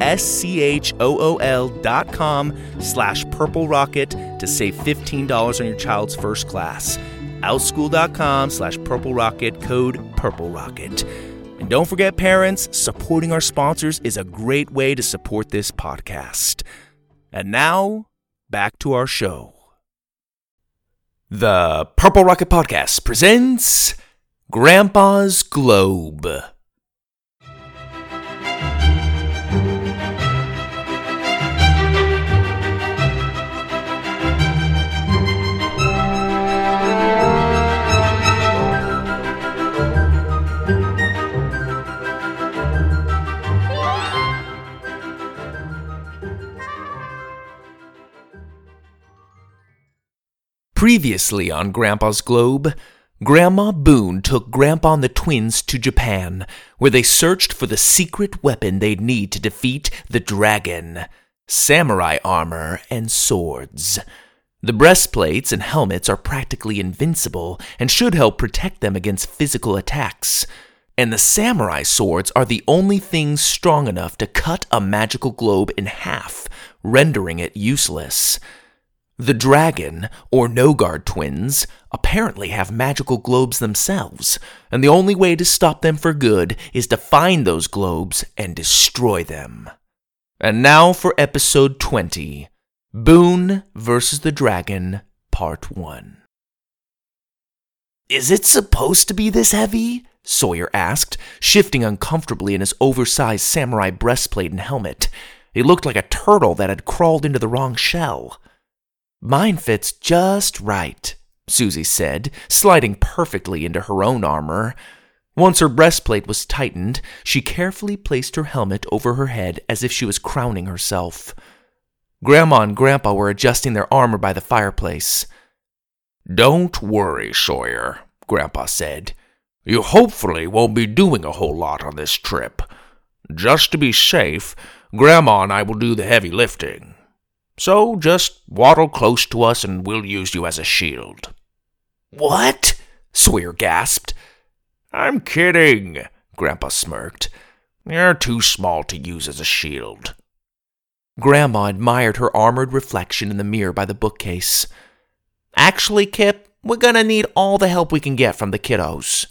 S-C-H-O-O-L dot com slash purple rocket to save $15 on your child's first class. Outschool.com slash purple rocket, code purple rocket. And don't forget, parents, supporting our sponsors is a great way to support this podcast. And now, back to our show. The Purple Rocket Podcast presents Grandpa's Globe. Previously on Grandpa's Globe, Grandma Boone took Grandpa and the twins to Japan, where they searched for the secret weapon they'd need to defeat the dragon samurai armor and swords. The breastplates and helmets are practically invincible and should help protect them against physical attacks. And the samurai swords are the only things strong enough to cut a magical globe in half, rendering it useless. The dragon, or Nogard twins, apparently have magical globes themselves, and the only way to stop them for good is to find those globes and destroy them. And now for episode 20 Boone versus the Dragon, Part 1. Is it supposed to be this heavy? Sawyer asked, shifting uncomfortably in his oversized samurai breastplate and helmet. It looked like a turtle that had crawled into the wrong shell. Mine fits just right, Susie said, sliding perfectly into her own armor. Once her breastplate was tightened, she carefully placed her helmet over her head as if she was crowning herself. Grandma and Grandpa were adjusting their armor by the fireplace. Don't worry, Sawyer, Grandpa said. You hopefully won't be doing a whole lot on this trip. Just to be safe, Grandma and I will do the heavy lifting. So just waddle close to us and we'll use you as a shield. What? Sawyer gasped. I'm kidding, Grandpa smirked. You're too small to use as a shield. Grandma admired her armored reflection in the mirror by the bookcase. Actually, Kip, we're gonna need all the help we can get from the kiddos.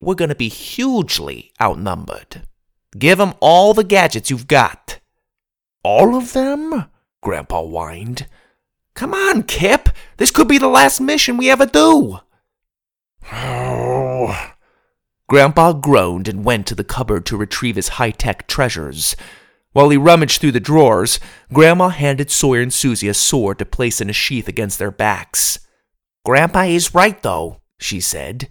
We're gonna be hugely outnumbered. Give 'em all the gadgets you've got. All of them? Grandpa whined. Come on, Kip. This could be the last mission we ever do. Grandpa groaned and went to the cupboard to retrieve his high tech treasures. While he rummaged through the drawers, Grandma handed Sawyer and Susie a sword to place in a sheath against their backs. Grandpa is right, though, she said.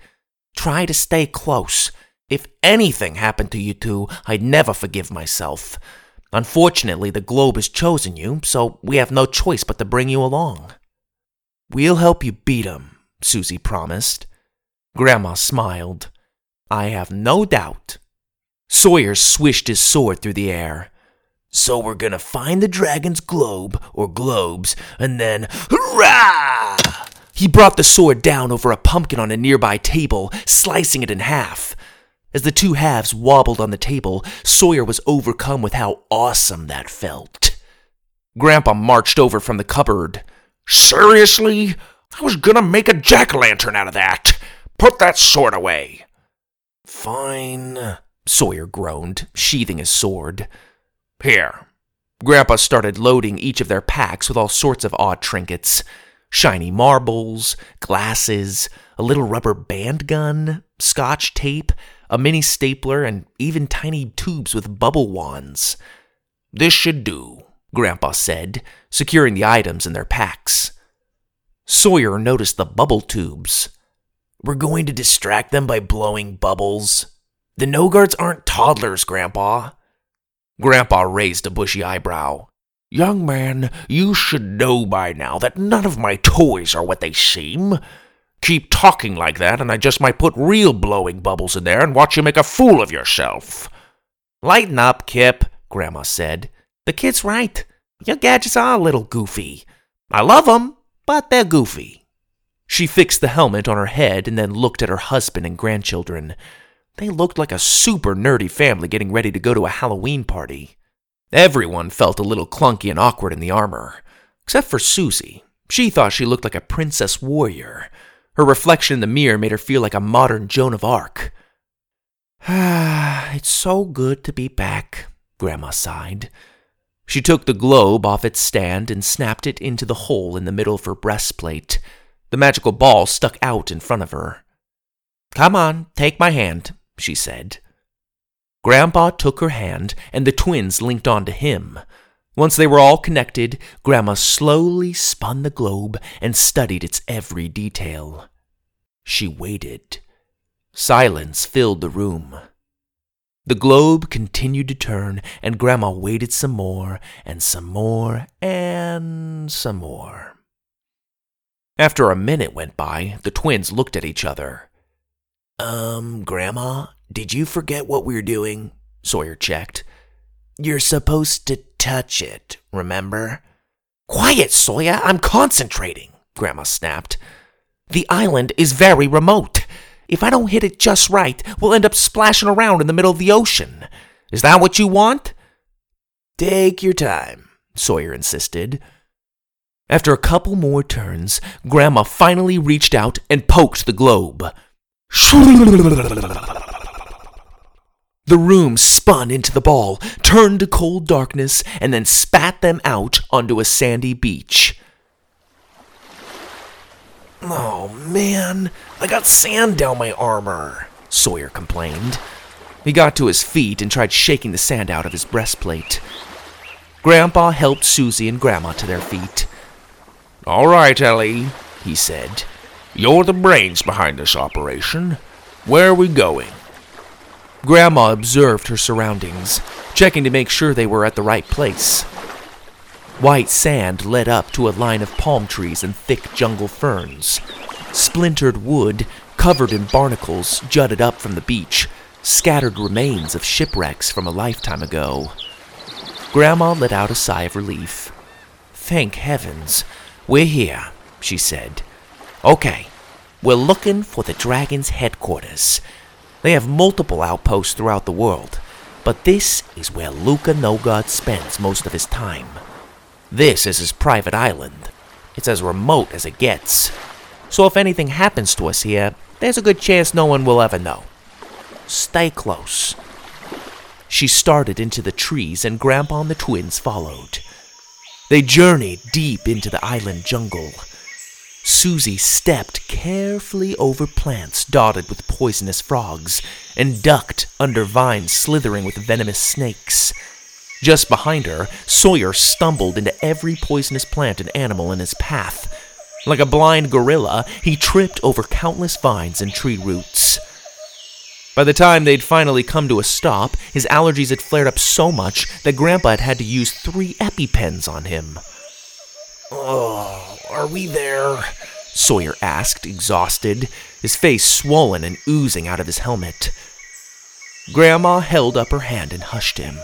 Try to stay close. If anything happened to you two, I'd never forgive myself. Unfortunately, the globe has chosen you, so we have no choice but to bring you along. We'll help you beat 'em, Susie promised. Grandma smiled. I have no doubt. Sawyer swished his sword through the air. So we're gonna find the dragon's globe, or globes, and then, hurrah! He brought the sword down over a pumpkin on a nearby table, slicing it in half. As the two halves wobbled on the table, Sawyer was overcome with how awesome that felt. Grandpa marched over from the cupboard. Seriously? I was gonna make a jack o' lantern out of that. Put that sword away. Fine, Sawyer groaned, sheathing his sword. Here. Grandpa started loading each of their packs with all sorts of odd trinkets shiny marbles, glasses, a little rubber band gun, scotch tape, a mini stapler, and even tiny tubes with bubble wands. This should do, Grandpa said, securing the items in their packs. Sawyer noticed the bubble tubes. We're going to distract them by blowing bubbles. The Nogards aren't toddlers, Grandpa. Grandpa raised a bushy eyebrow. Young man, you should know by now that none of my toys are what they seem. Keep talking like that, and I just might put real blowing bubbles in there and watch you make a fool of yourself. Lighten up, Kip, Grandma said. The kid's right. Your gadgets are a little goofy. I love 'em, but they're goofy. She fixed the helmet on her head and then looked at her husband and grandchildren. They looked like a super nerdy family getting ready to go to a Halloween party. Everyone felt a little clunky and awkward in the armor, except for Susie. She thought she looked like a princess warrior. Her reflection in the mirror made her feel like a modern Joan of Arc. Ah, it's so good to be back, Grandma sighed. She took the globe off its stand and snapped it into the hole in the middle of her breastplate. The magical ball stuck out in front of her. Come on, take my hand, she said. Grandpa took her hand, and the twins linked onto him. Once they were all connected, Grandma slowly spun the globe and studied its every detail. She waited. Silence filled the room. The globe continued to turn, and Grandma waited some more, and some more, and some more. After a minute went by, the twins looked at each other. Um, Grandma, did you forget what we are doing? Sawyer checked. You're supposed to touch it, remember? Quiet, Sawyer, I'm concentrating, Grandma snapped. The island is very remote. If I don't hit it just right, we'll end up splashing around in the middle of the ocean. Is that what you want? Take your time, Sawyer insisted. After a couple more turns, Grandma finally reached out and poked the globe. The room spun into the ball, turned to cold darkness, and then spat them out onto a sandy beach. Oh man, I got sand down my armor, Sawyer complained. He got to his feet and tried shaking the sand out of his breastplate. Grandpa helped Susie and Grandma to their feet. All right, Ellie, he said. You're the brains behind this operation. Where are we going? Grandma observed her surroundings, checking to make sure they were at the right place. White sand led up to a line of palm trees and thick jungle ferns. Splintered wood, covered in barnacles, jutted up from the beach, scattered remains of shipwrecks from a lifetime ago. Grandma let out a sigh of relief. Thank heavens, we're here, she said. Okay, we're looking for the dragon's headquarters. They have multiple outposts throughout the world, but this is where Luca Nogard spends most of his time. This is his private island. It's as remote as it gets. So if anything happens to us here, there's a good chance no one will ever know. Stay close. She started into the trees, and Grandpa and the twins followed. They journeyed deep into the island jungle. Susie stepped carefully over plants dotted with poisonous frogs and ducked under vines slithering with venomous snakes. Just behind her, Sawyer stumbled into every poisonous plant and animal in his path. Like a blind gorilla, he tripped over countless vines and tree roots. By the time they'd finally come to a stop, his allergies had flared up so much that Grandpa had had to use three EpiPens on him. Are we there? Sawyer asked, exhausted, his face swollen and oozing out of his helmet. Grandma held up her hand and hushed him.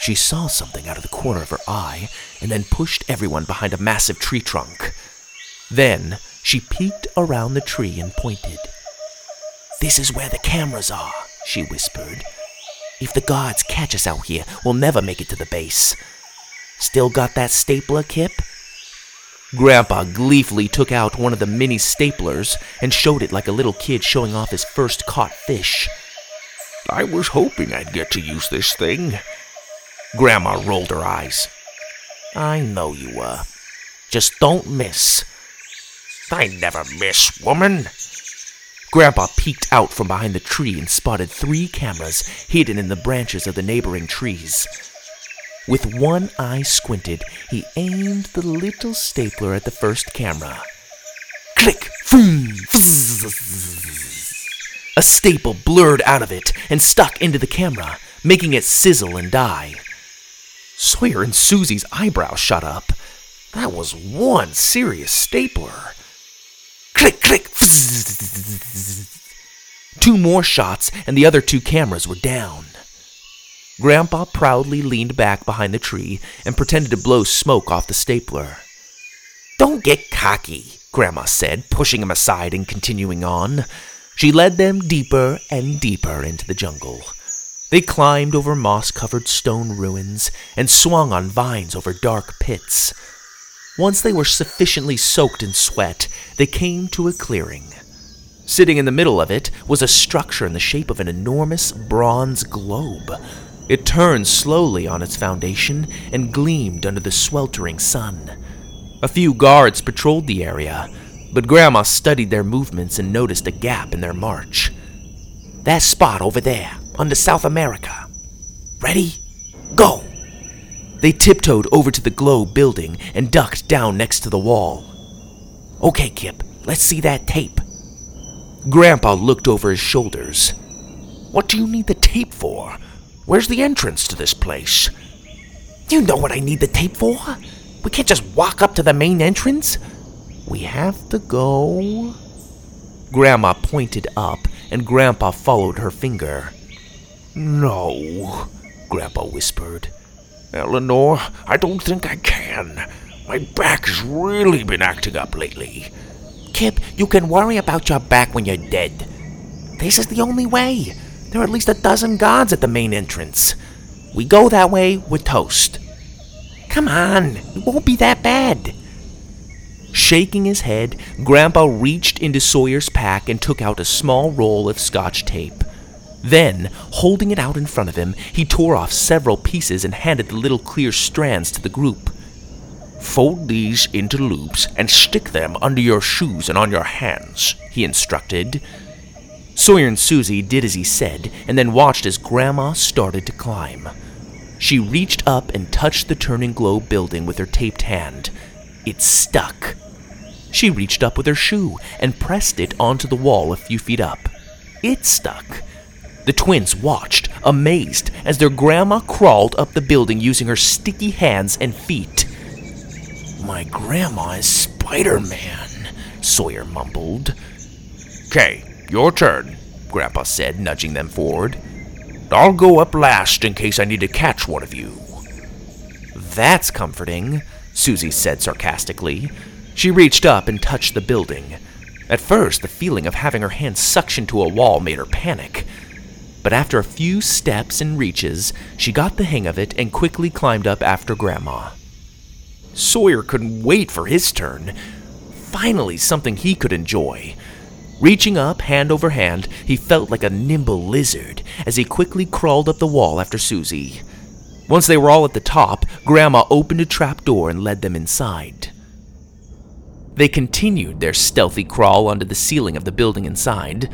She saw something out of the corner of her eye and then pushed everyone behind a massive tree trunk. Then she peeked around the tree and pointed. This is where the cameras are, she whispered. If the guards catch us out here, we'll never make it to the base. Still got that stapler, Kip? Grandpa gleefully took out one of the mini staplers and showed it like a little kid showing off his first caught fish. I was hoping I'd get to use this thing. Grandma rolled her eyes. I know you were. Just don't miss. I never miss, woman. Grandpa peeked out from behind the tree and spotted three cameras hidden in the branches of the neighboring trees. With one eye squinted, he aimed the little stapler at the first camera. Click! Boom! A staple blurred out of it and stuck into the camera, making it sizzle and die. Sawyer and Susie's eyebrows shot up. That was one serious stapler. Click, click. Two more shots, and the other two cameras were down. Grandpa proudly leaned back behind the tree and pretended to blow smoke off the stapler. Don't get cocky, Grandma said, pushing him aside and continuing on. She led them deeper and deeper into the jungle. They climbed over moss covered stone ruins and swung on vines over dark pits. Once they were sufficiently soaked in sweat, they came to a clearing. Sitting in the middle of it was a structure in the shape of an enormous bronze globe. It turned slowly on its foundation and gleamed under the sweltering sun. A few guards patrolled the area, but Grandma studied their movements and noticed a gap in their march. That spot over there, under South America. Ready? Go! They tiptoed over to the globe building and ducked down next to the wall. Okay, Kip, let's see that tape. Grandpa looked over his shoulders. What do you need the tape for? Where's the entrance to this place? You know what I need the tape for? We can't just walk up to the main entrance. We have to go. Grandma pointed up, and Grandpa followed her finger. No, Grandpa whispered. Eleanor, I don't think I can. My back has really been acting up lately. Kip, you can worry about your back when you're dead. This is the only way. There are at least a dozen guards at the main entrance. We go that way, we're toast. Come on, it won't be that bad. Shaking his head, Grandpa reached into Sawyer's pack and took out a small roll of scotch tape. Then, holding it out in front of him, he tore off several pieces and handed the little clear strands to the group. Fold these into loops and stick them under your shoes and on your hands, he instructed. Sawyer and Susie did as he said and then watched as Grandma started to climb. She reached up and touched the turning globe building with her taped hand. It stuck. She reached up with her shoe and pressed it onto the wall a few feet up. It stuck. The twins watched, amazed, as their grandma crawled up the building using her sticky hands and feet. My grandma is Spider Man, Sawyer mumbled. Okay, your turn, Grandpa said, nudging them forward. I'll go up last in case I need to catch one of you. That's comforting, Susie said sarcastically. She reached up and touched the building. At first, the feeling of having her hand suctioned to a wall made her panic. But after a few steps and reaches, she got the hang of it and quickly climbed up after Grandma. Sawyer couldn't wait for his turn. Finally, something he could enjoy. Reaching up, hand over hand, he felt like a nimble lizard as he quickly crawled up the wall after Susie. Once they were all at the top, Grandma opened a trap door and led them inside. They continued their stealthy crawl onto the ceiling of the building inside.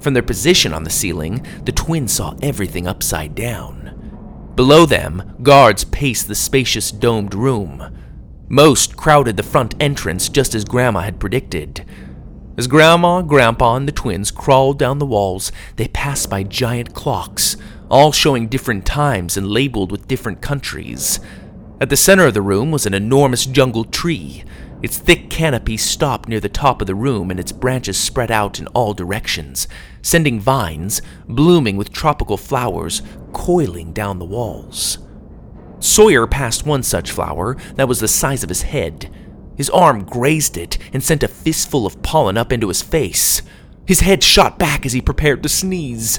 From their position on the ceiling, the twins saw everything upside down. Below them, guards paced the spacious domed room. Most crowded the front entrance just as Grandma had predicted. As Grandma, Grandpa, and the twins crawled down the walls, they passed by giant clocks, all showing different times and labeled with different countries. At the center of the room was an enormous jungle tree. Its thick canopy stopped near the top of the room and its branches spread out in all directions, sending vines, blooming with tropical flowers, coiling down the walls. Sawyer passed one such flower that was the size of his head. His arm grazed it and sent a fistful of pollen up into his face. His head shot back as he prepared to sneeze.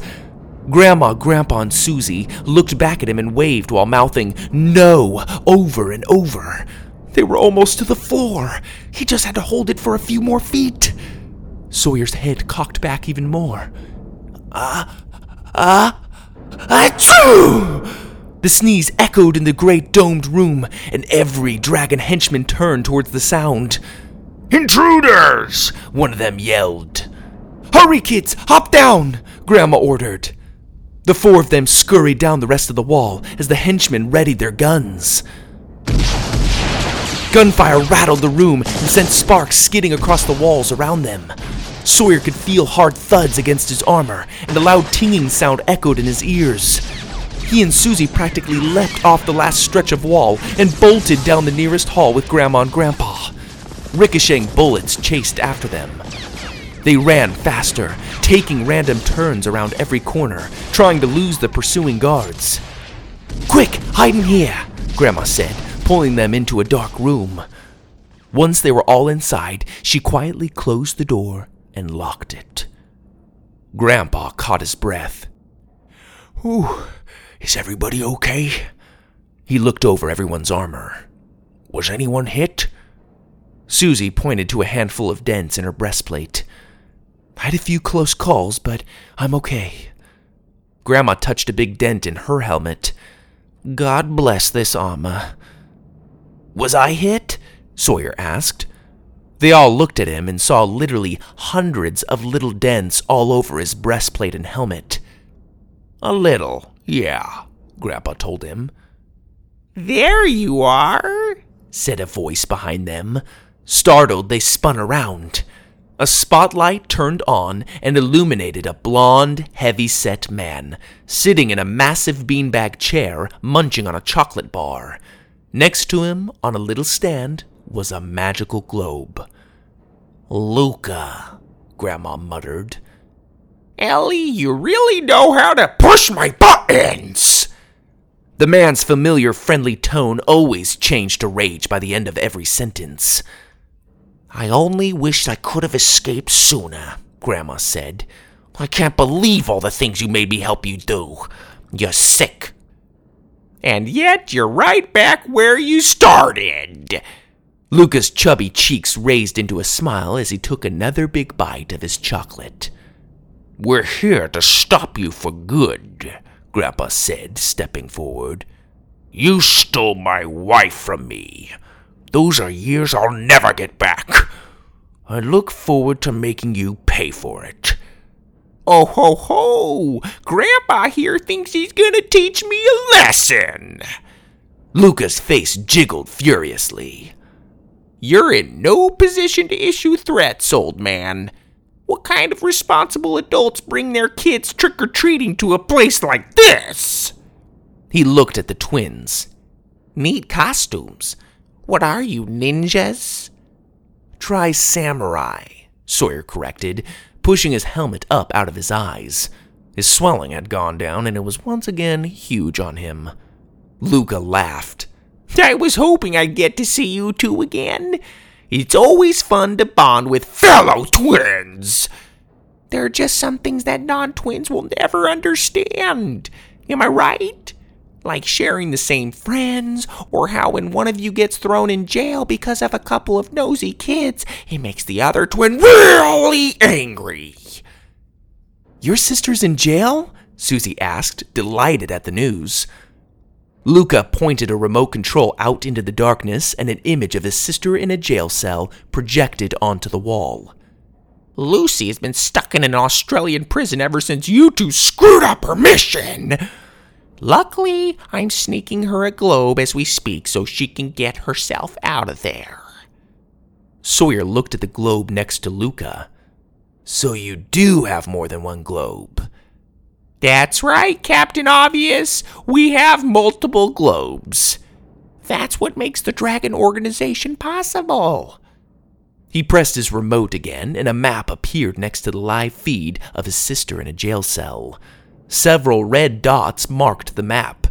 Grandma, Grandpa, and Susie looked back at him and waved while mouthing, No, over and over. They were almost to the floor. He just had to hold it for a few more feet. Sawyer's head cocked back even more. Ah, ah, achoo! The sneeze echoed in the great domed room, and every dragon henchman turned towards the sound. Intruders! One of them yelled. Hurry, kids! Hop down! Grandma ordered. The four of them scurried down the rest of the wall as the henchmen readied their guns. Gunfire rattled the room and sent sparks skidding across the walls around them. Sawyer could feel hard thuds against his armor, and a loud tinging sound echoed in his ears. He and Susie practically leapt off the last stretch of wall and bolted down the nearest hall with Grandma and Grandpa. Ricocheting bullets chased after them. They ran faster, taking random turns around every corner, trying to lose the pursuing guards. Quick, hide in here, Grandma said, pulling them into a dark room. Once they were all inside, she quietly closed the door and locked it. Grandpa caught his breath. Whew, is everybody okay? He looked over everyone's armor. Was anyone hit? Susie pointed to a handful of dents in her breastplate. I had a few close calls, but I'm okay. Grandma touched a big dent in her helmet. God bless this armor. Was I hit? Sawyer asked. They all looked at him and saw literally hundreds of little dents all over his breastplate and helmet. A little, yeah, Grandpa told him. There you are, said a voice behind them. Startled, they spun around. A spotlight turned on and illuminated a blond, heavy set man, sitting in a massive beanbag chair, munching on a chocolate bar. Next to him, on a little stand, was a magical globe. Luca, Grandma muttered. Ellie, you really know how to push my buttons! The man's familiar, friendly tone always changed to rage by the end of every sentence. I only wished I could have escaped sooner, Grandma said. I can't believe all the things you made me help you do. You're sick. And yet you're right back where you started. Luca's chubby cheeks raised into a smile as he took another big bite of his chocolate. We're here to stop you for good, Grandpa said, stepping forward. You stole my wife from me. Those are years I'll never get back. I look forward to making you pay for it. Oh ho ho! Grandpa here thinks he's gonna teach me a lesson. Luca's face jiggled furiously. You're in no position to issue threats, old man. What kind of responsible adults bring their kids trick or treating to a place like this? He looked at the twins. Neat costumes. What are you, ninjas? Try samurai, Sawyer corrected, pushing his helmet up out of his eyes. His swelling had gone down, and it was once again huge on him. Luca laughed. I was hoping I'd get to see you two again. It's always fun to bond with fellow twins. There are just some things that non twins will never understand. Am I right? Like sharing the same friends, or how when one of you gets thrown in jail because of a couple of nosy kids, it makes the other twin really angry. Your sister's in jail? Susie asked, delighted at the news. Luca pointed a remote control out into the darkness, and an image of his sister in a jail cell projected onto the wall. Lucy has been stuck in an Australian prison ever since you two screwed up her mission. Luckily, I'm sneaking her a globe as we speak so she can get herself out of there. Sawyer looked at the globe next to Luca. So you do have more than one globe. That's right, Captain Obvious. We have multiple globes. That's what makes the Dragon organization possible. He pressed his remote again, and a map appeared next to the live feed of his sister in a jail cell. Several red dots marked the map.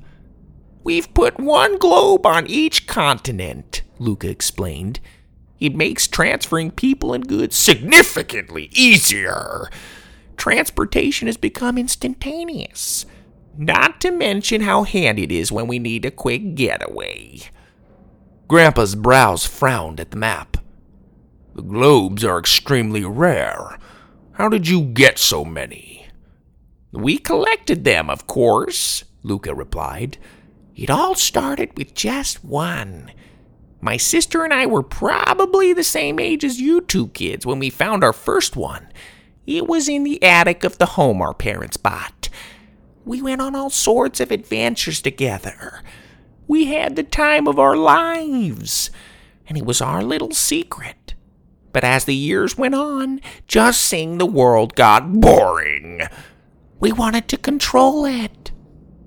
We've put one globe on each continent, Luca explained. It makes transferring people and goods significantly easier. Transportation has become instantaneous. Not to mention how handy it is when we need a quick getaway. Grandpa's brows frowned at the map. The globes are extremely rare. How did you get so many? We collected them, of course, Luca replied. It all started with just one. My sister and I were probably the same age as you two kids when we found our first one. It was in the attic of the home our parents bought. We went on all sorts of adventures together. We had the time of our lives, and it was our little secret. But as the years went on, just seeing the world got boring. We wanted to control it.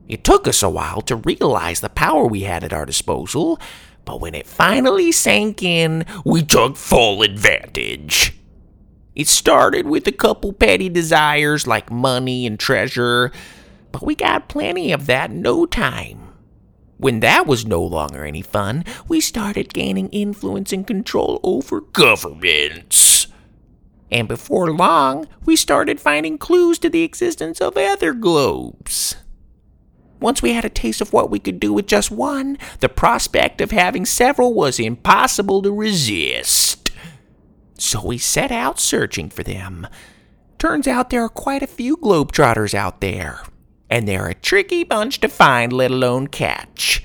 It took us a while to realize the power we had at our disposal, but when it finally sank in, we took full advantage. It started with a couple petty desires like money and treasure, but we got plenty of that in no time. When that was no longer any fun, we started gaining influence and control over governments. And before long, we started finding clues to the existence of other globes. Once we had a taste of what we could do with just one, the prospect of having several was impossible to resist. So we set out searching for them. Turns out there are quite a few globetrotters out there and they're a tricky bunch to find, let alone catch.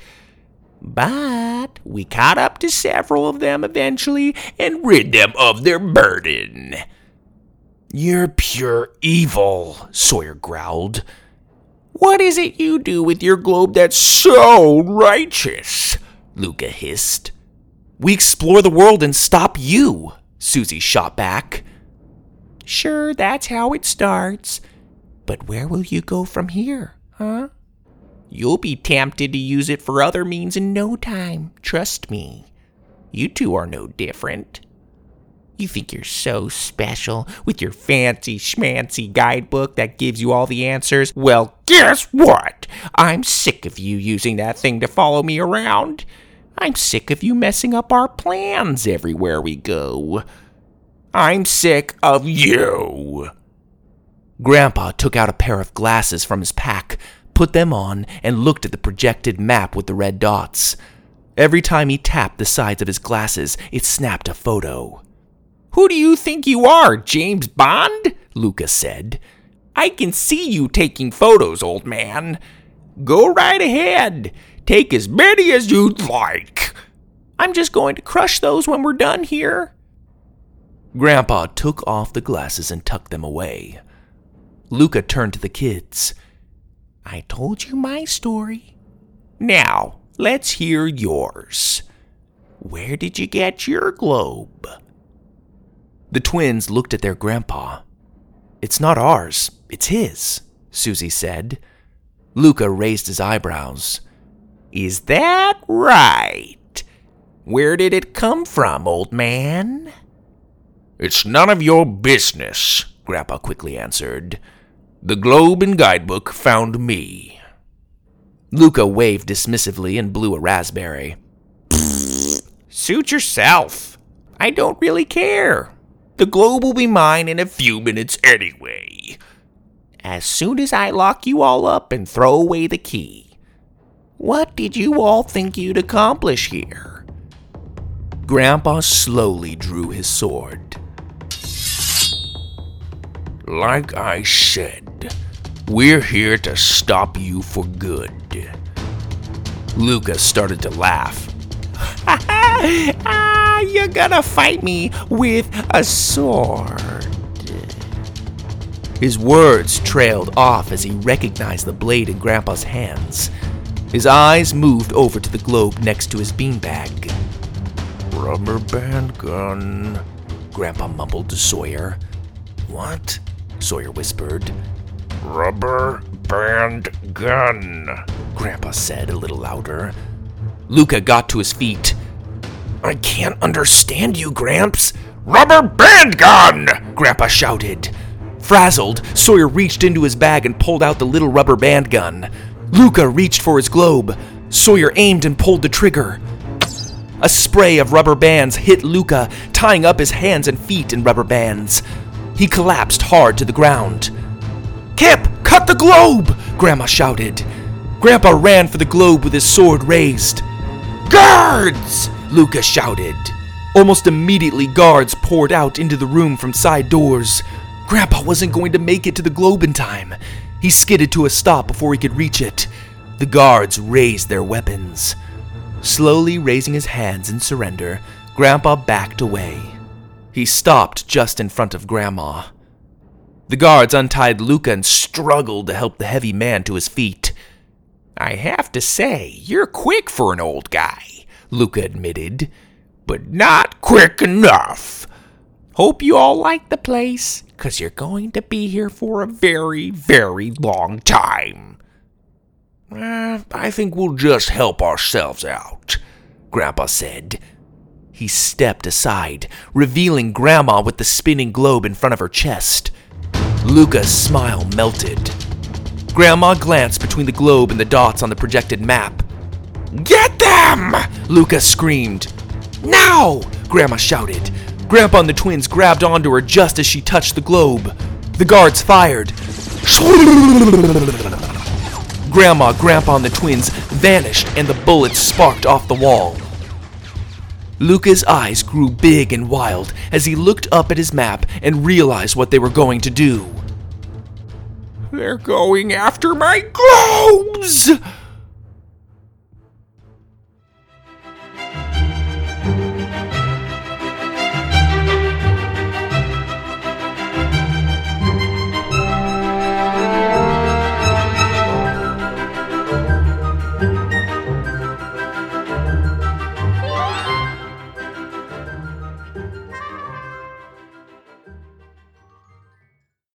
But we caught up to several of them eventually and rid them of their burden. You're pure evil, Sawyer growled. What is it you do with your globe that's so righteous? Luca hissed. We explore the world and stop you, Susie shot back. Sure, that's how it starts. But where will you go from here, huh? You'll be tempted to use it for other means in no time, trust me. You two are no different. You think you're so special with your fancy schmancy guidebook that gives you all the answers? Well, guess what? I'm sick of you using that thing to follow me around. I'm sick of you messing up our plans everywhere we go. I'm sick of you. Grandpa took out a pair of glasses from his pack, put them on, and looked at the projected map with the red dots. Every time he tapped the sides of his glasses, it snapped a photo. Who do you think you are, James Bond? Luca said. I can see you taking photos, old man. Go right ahead. Take as many as you'd like. I'm just going to crush those when we're done here. Grandpa took off the glasses and tucked them away. Luca turned to the kids. I told you my story. Now, let's hear yours. Where did you get your globe? The twins looked at their grandpa. It's not ours, it's his, Susie said. Luca raised his eyebrows. Is that right? Where did it come from, old man? It's none of your business, Grandpa quickly answered. The globe and guidebook found me. Luca waved dismissively and blew a raspberry. Suit yourself. I don't really care. The globe will be mine in a few minutes anyway. As soon as I lock you all up and throw away the key. What did you all think you'd accomplish here? Grandpa slowly drew his sword. Like I said, we're here to stop you for good. Luca started to laugh. ah, you're gonna fight me with a sword. His words trailed off as he recognized the blade in Grandpa's hands. His eyes moved over to the globe next to his beanbag. Rubber band gun, Grandpa mumbled to Sawyer. What? Sawyer whispered. Rubber band gun, Grandpa said a little louder. Luca got to his feet. I can't understand you, Gramps. Rubber band gun! Grandpa shouted. Frazzled, Sawyer reached into his bag and pulled out the little rubber band gun. Luca reached for his globe. Sawyer aimed and pulled the trigger. A spray of rubber bands hit Luca, tying up his hands and feet in rubber bands. He collapsed hard to the ground. Kip, cut the globe! Grandma shouted. Grandpa ran for the globe with his sword raised. Guards! Luca shouted. Almost immediately, guards poured out into the room from side doors. Grandpa wasn't going to make it to the globe in time. He skidded to a stop before he could reach it. The guards raised their weapons. Slowly raising his hands in surrender, Grandpa backed away. He stopped just in front of Grandma. The guards untied Luca and struggled to help the heavy man to his feet. I have to say, you're quick for an old guy, Luca admitted, but not quick enough. Hope you all like the place, because you're going to be here for a very, very long time. Eh, I think we'll just help ourselves out, Grandpa said. He stepped aside, revealing Grandma with the spinning globe in front of her chest. Luca's smile melted. Grandma glanced between the globe and the dots on the projected map. Get them! Luca screamed. Now! Grandma shouted. Grandpa and the twins grabbed onto her just as she touched the globe. The guards fired. Grandma, Grandpa, and the twins vanished, and the bullets sparked off the wall. Luca's eyes grew big and wild as he looked up at his map and realized what they were going to do. They're going after my globes!